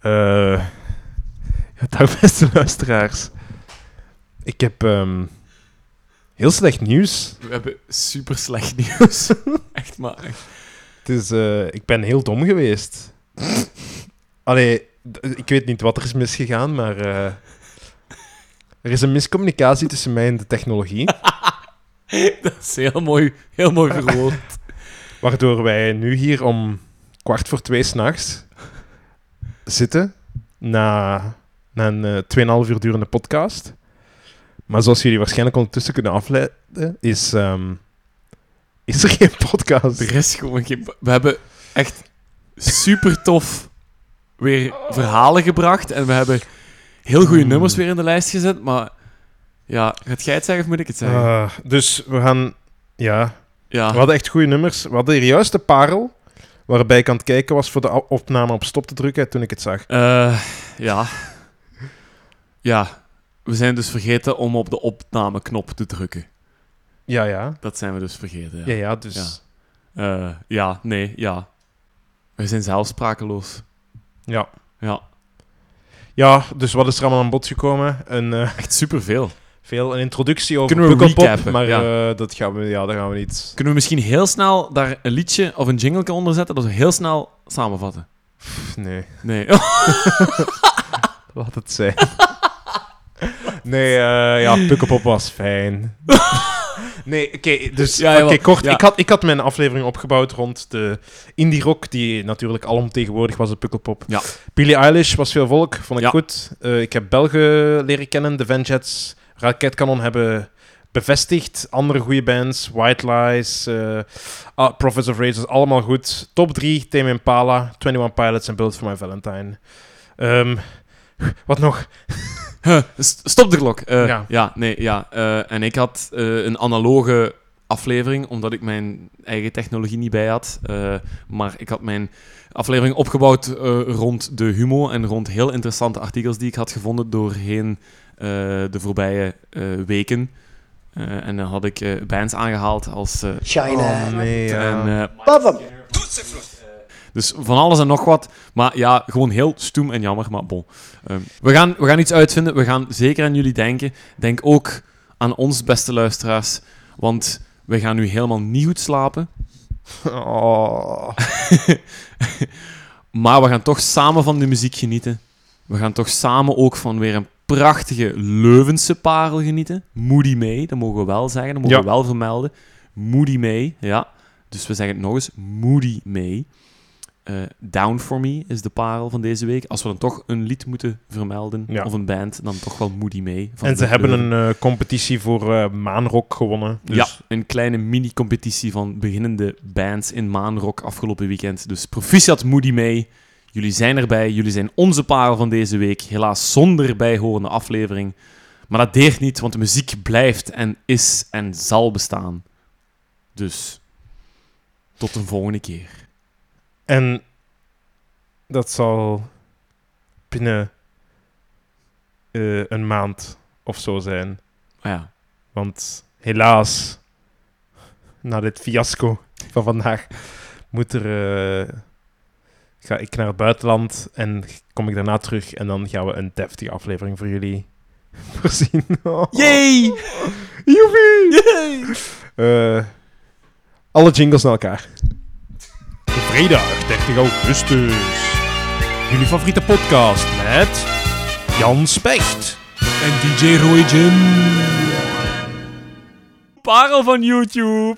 Eh ja, dag beste luisteraars. Ik heb ehm, heel slecht nieuws. We hebben super slecht nieuws. echt maar. Echt. Het is, eh, ik ben heel dom geweest. Allee, ik weet niet wat er is misgegaan, maar eh, er is een miscommunicatie tussen mij en de technologie, Dat is heel mooi, heel mooi verwoord. waardoor wij nu hier om kwart voor twee s'nachts zitten na, na een eh, 2,5 uur durende podcast. Maar zoals jullie waarschijnlijk ondertussen kunnen afleiden, is, ehm, is er geen podcast. Er is gewoon geen... We hebben echt super tof weer verhalen gebracht. En we hebben heel goede Hmm. nummers weer in de lijst gezet. Maar ja, gaat jij het zeggen of moet ik het zeggen? Ah, dus we gaan... Ja, ja. We hadden echt goede nummers. We hadden hier juist de parel, waarbij ik aan het kijken was voor de opname op stop te drukken toen ik het zag. Eh, ja. Ja. We zijn dus vergeten om op de opnameknop te drukken. Ja, ja. Dat zijn we dus vergeten. Ja, Ja, ja, dus... Ja. Eh, ja nee, ja. We zijn zelf sprakeloos. Ja. Ja, Ja, dus wat is er allemaal aan bod gekomen? Een, eh, echt superveel. Veel, een introductie over Kunnen we recappen? maar Ja. eh, dat, gaan we, ja, dat gaan we niet... Kunnen we misschien heel snel daar een liedje of een jingle onder zetten, dat we heel snel samenvatten? Nee, Nee. laat het zijn. nee, eh, ja, Pukkelpop was fijn. Nee, oké, dus Ja, oké, kort. Ja. Ik, had, ik had mijn aflevering opgebouwd rond de indie rock, die natuurlijk alomtegenwoordig was, de Pukkelpop. Ja. Billie Eilish was veel volk, vond ik goed. Eh, ik heb Belgen leren kennen, de Venjets, Raketkanon hebben bevestigd. Andere goede bands, White Lies, ah, Prophets of Rage, allemaal goed. Top 3, Tame Impala, 21 Pilots en Build for My Valentine. Ehm, wat nog? Stop de klok. Eh, Ja. ja. nee, ja. Eh, en ik had een analoge aflevering, omdat ik mijn eigen technologie niet bij had. Maar ik had mijn aflevering opgebouwd rond de humo en rond heel interessante artikels die ik had gevonden doorheen de voorbije eh, weken. Eh, en dan had ik eh, bands aangehaald als eh, China. Oh, nee, ja. en, eh, dus van alles en nog wat. Maar ja, gewoon heel stoem en jammer. Maar bon. Ehm, we, gaan, we gaan iets uitvinden. We gaan zeker aan jullie denken. Denk ook aan ons, beste luisteraars. Want we gaan nu helemaal niet goed slapen. Oh. Maar we gaan toch samen van de muziek genieten. We gaan toch samen ook van weer een prachtige Leuvense parel genieten. Moody May, dat mogen we wel zeggen. Dat mogen Ja. we wel vermelden. Moody May, ja. Dus we zeggen het nog eens. Moody May. Eh, Down For Me is de parel van deze week. Als we dan toch een lied moeten vermelden, Ja. of een band, dan toch wel Moody May. van En ze hebben Leuven. een eh, competitie voor eh, maanrock gewonnen. Dus Ja, een kleine mini-competitie van beginnende bands in Maanrock afgelopen weekend. Dus proficiat Moody mee. Jullie zijn erbij. Jullie zijn onze parel van deze week. Helaas zonder bijhorende aflevering. Maar dat deert niet, want de muziek blijft en is en zal bestaan. Dus tot een volgende keer. En dat zal binnen eh, een maand of zo zijn. Ah ja. Want helaas, na dit fiasco van vandaag, moet er, eh, ga ik naar het buitenland en kom ik daarna terug. En dan gaan we een deftige aflevering voor jullie voorzien. Oh. Yay! Joepie! Eh, alle jingles naar elkaar. Vrijdag 30 augustus. Jullie favoriete podcast met Jan Specht. En DJ Roy Jim. Parel van YouTube.